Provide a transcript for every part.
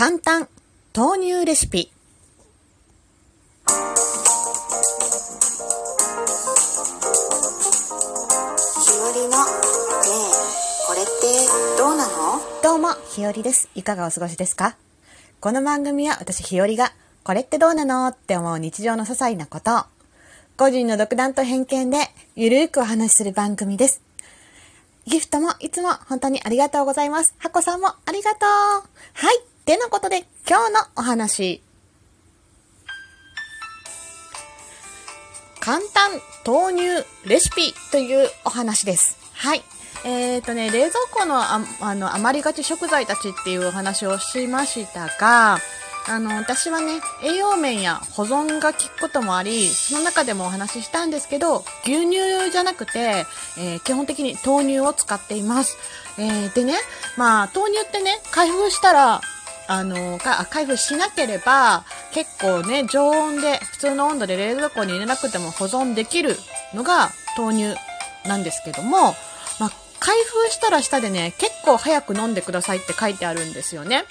簡単豆乳レシピひよりのねえこれってどうなの？どうもひよりですいかがお過ごしですか？この番組は私ひよりがこれってどうなのって思う日常の些細なことを個人の独断と偏見でゆるーくお話しする番組ですギフトもいつも本当にありがとうございます。ハコさんもありがとう。はい。てなことで、今日のお話。簡単豆乳レシピというお話です。はい。えっ、ー、とね、冷蔵庫のああの余りがち食材たちっていうお話をしましたが、あの、私はね、栄養面や保存が効くこともあり、その中でもお話ししたんですけど、牛乳じゃなくて、えー、基本的に豆乳を使っています。えー、でね、まあ、豆乳ってね、開封したら、あの、か開封しなければ、結構ね、常温で、普通の温度で冷蔵庫に入れなくても保存できるのが豆乳なんですけども、まあ、開封したら下でね、結構早く飲んでくださいって書いてあるんですよね。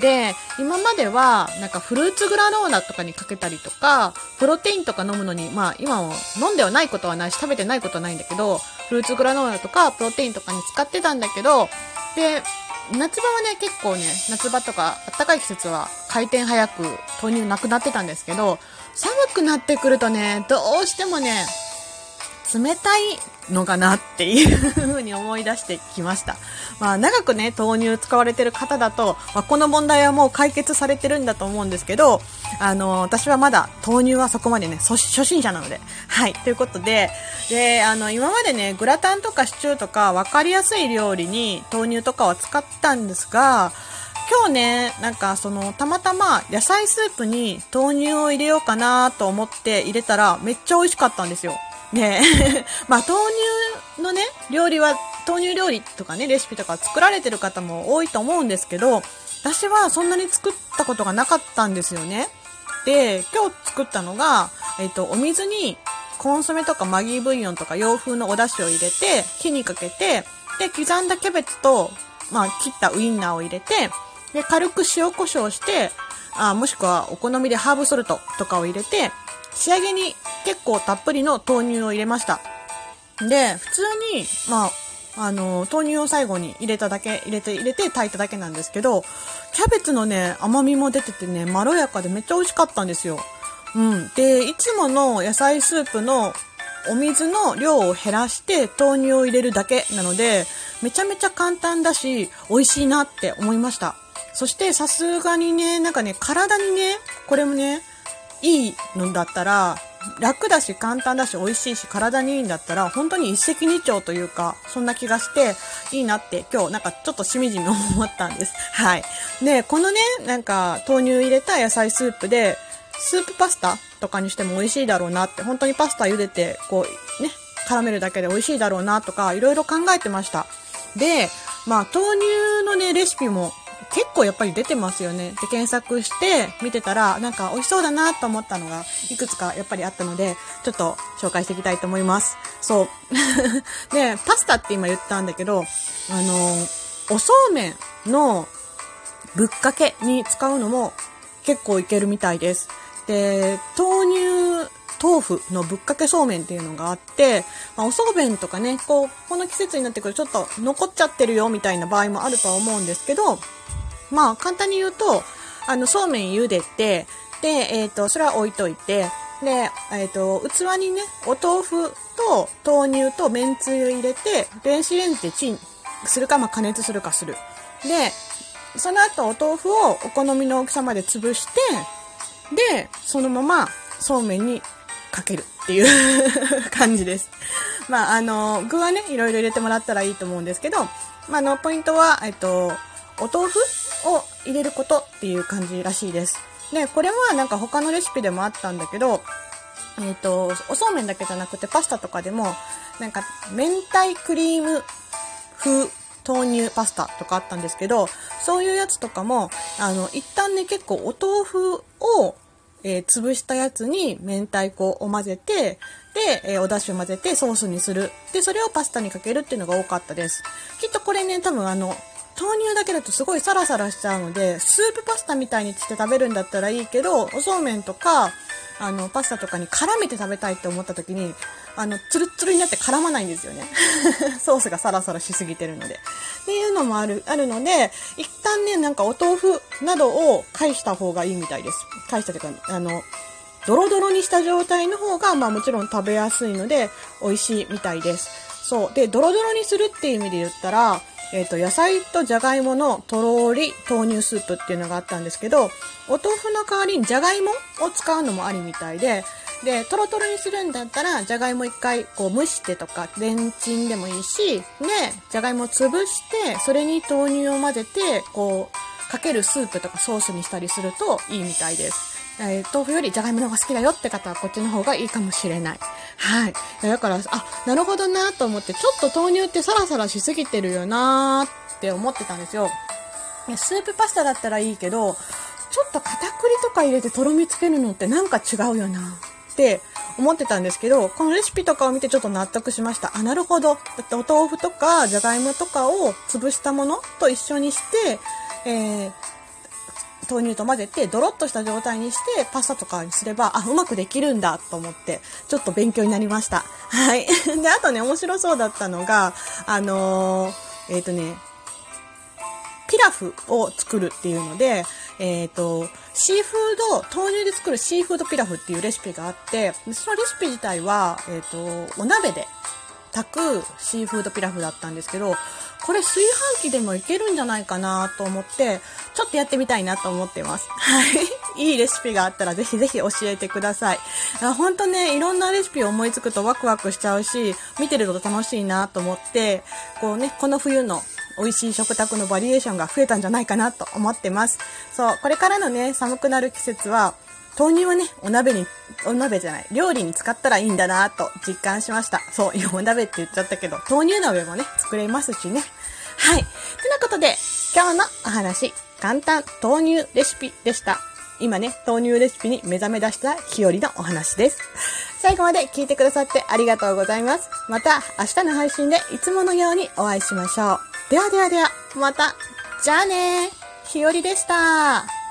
で、今までは、なんかフルーツグラノーラとかにかけたりとか、プロテインとか飲むのに、まあ今も飲んではないことはないし、食べてないことはないんだけど、フルーツグラノーラとかプロテインとかに使ってたんだけど、で、夏場はね、結構ね、夏場とか暖かい季節は回転早く豆乳なくなってたんですけど、寒くなってくるとね、どうしてもね、冷たいのかなっていう風に思い出してきました。まあ、長くね、豆乳使われてる方だと、まあ、この問題はもう解決されてるんだと思うんですけど、あの、私はまだ豆乳はそこまでね、初心者なので。はい。ということで、で、あの、今までね、グラタンとかシチューとか分かりやすい料理に豆乳とかは使ったんですが、今日ね、なんかその、たまたま野菜スープに豆乳を入れようかなと思って入れたらめっちゃ美味しかったんですよ。ね まあ豆乳のね、料理は、豆乳料理とかね、レシピとか作られてる方も多いと思うんですけど、私はそんなに作ったことがなかったんですよね。で、今日作ったのが、えっ、と、お水にコンソメとかマギーブイヨンとか洋風のお出汁を入れて、火にかけて、で、刻んだキャベツと、まあ、切ったウインナーを入れて、で、軽く塩コショウして、あもしくはお好みでハーブソルトとかを入れて、仕上げに結構たっぷりの豆乳を入れました。で、普通に、まあ、あの、豆乳を最後に入れただけ、入れて、入れて炊いただけなんですけど、キャベツのね、甘みも出ててね、まろやかでめっちゃ美味しかったんですよ。うん。で、いつもの野菜スープのお水の量を減らして豆乳を入れるだけなので、めちゃめちゃ簡単だし、美味しいなって思いました。そしてさすがにね、なんかね、体にね、これもね、いいのだったら、楽だし簡単だし美味しいし体にいいんだったら本当に一石二鳥というかそんな気がしていいなって今日なんかちょっとしみじみ思ったんです。はい。で、このね、なんか豆乳入れた野菜スープでスープパスタとかにしても美味しいだろうなって本当にパスタ茹でてこうね、絡めるだけで美味しいだろうなとかいろいろ考えてました。で、まあ豆乳のね、レシピも結構やっぱり出てますよね。で、検索して見てたら、なんか美味しそうだなと思ったのが、いくつかやっぱりあったので、ちょっと紹介していきたいと思います。そう。で、パスタって今言ったんだけど、あの、おそうめんのぶっかけに使うのも結構いけるみたいです。で、豆乳豆腐のぶっかけそうめんっていうのがあって、まあ、おそうめんとかね、こう、この季節になってくるとちょっと残っちゃってるよみたいな場合もあるとは思うんですけど、まあ、簡単に言うと、あの、そうめん茹でて、で、えっ、ー、と、それは置いといて、で、えっ、ー、と、器にね、お豆腐と豆乳と麺つゆ入れて、電子レンジでチンするか、まあ、加熱するかする。で、その後お豆腐をお好みの大きさまで潰して、で、そのままそうめんにかけるっていう 感じです。まあ、あの、具はね、いろいろ入れてもらったらいいと思うんですけど、まあ、の、ポイントは、えっと、お豆腐を入れることっていう感じらしいです。で、これはなんか他のレシピでもあったんだけど、えっ、ー、と、おそうめんだけじゃなくてパスタとかでも、なんか明太クリーム風豆乳パスタとかあったんですけど、そういうやつとかも、あの、一旦ね、結構お豆腐を、えー、潰したやつに明太子を混ぜて、で、えー、お出汁を混ぜてソースにする。で、それをパスタにかけるっていうのが多かったです。きっとこれね、多分あの、豆乳だけだとすごいサラサラしちゃうので、スープパスタみたいにして食べるんだったらいいけど、おそうめんとか、あの、パスタとかに絡めて食べたいって思った時に、あの、ツルツルになって絡まないんですよね。ソースがサラサラしすぎてるので。っていうのもある、あるので、一旦ね、なんかお豆腐などを返した方がいいみたいです。返したというか、あの、ドロドロにした状態の方が、まあもちろん食べやすいので、美味しいみたいです。そう。で、ドロドロにするっていう意味で言ったら、えっ、ー、と、野菜とじゃがいものとろり豆乳スープっていうのがあったんですけど、お豆腐の代わりにじゃがいもを使うのもありみたいで、で、トロトロにするんだったら、じゃがいも一回こう蒸してとか、レンチンでもいいし、で、じゃがいもを潰して、それに豆乳を混ぜて、こう、かけるスープとかソースにしたりするといいみたいです。えー、豆腐よりじゃがいもの方が好きだよって方はこっちの方がいいかもしれない。はい。だから、あ、なるほどなと思って、ちょっと豆乳ってサラサラしすぎてるよなって思ってたんですよ。スープパスタだったらいいけど、ちょっと片栗とか入れてとろみつけるのってなんか違うよなって思ってたんですけど、このレシピとかを見てちょっと納得しました。あ、なるほど。だってお豆腐とかじゃがいもとかを潰したものと一緒にして、えー、豆乳と混ぜてドロッとした状態にしてパスタとかにすれば、あ、うまくできるんだと思って、ちょっと勉強になりました。はい。で、あとね、面白そうだったのが、あのー、えっ、ー、とね、ピラフを作るっていうので、えっ、ー、と、シーフード、豆乳で作るシーフードピラフっていうレシピがあって、そのレシピ自体は、えっ、と、お鍋で炊くシーフードピラフだったんですけど、これ炊飯器でもいけるんじゃないかなと思って、ちょっとやってみたいなと思ってます。はい。いいレシピがあったらぜひぜひ教えてください。ほんとね、いろんなレシピを思いつくとワクワクしちゃうし、見てると楽しいなと思って、こうね、この冬の美味しい食卓のバリエーションが増えたんじゃないかなと思ってます。そう、これからのね、寒くなる季節は、豆乳はね、お鍋に、お鍋じゃない、料理に使ったらいいんだなと実感しました。そう、お鍋って言っちゃったけど、豆乳鍋もね、作れますしね。はい。てなことで、今日のお話、簡単豆乳レシピでした。今ね、豆乳レシピに目覚め出した日和のお話です。最後まで聞いてくださってありがとうございます。また明日の配信でいつものようにお会いしましょう。ではではでは、また、じゃあね日和でした。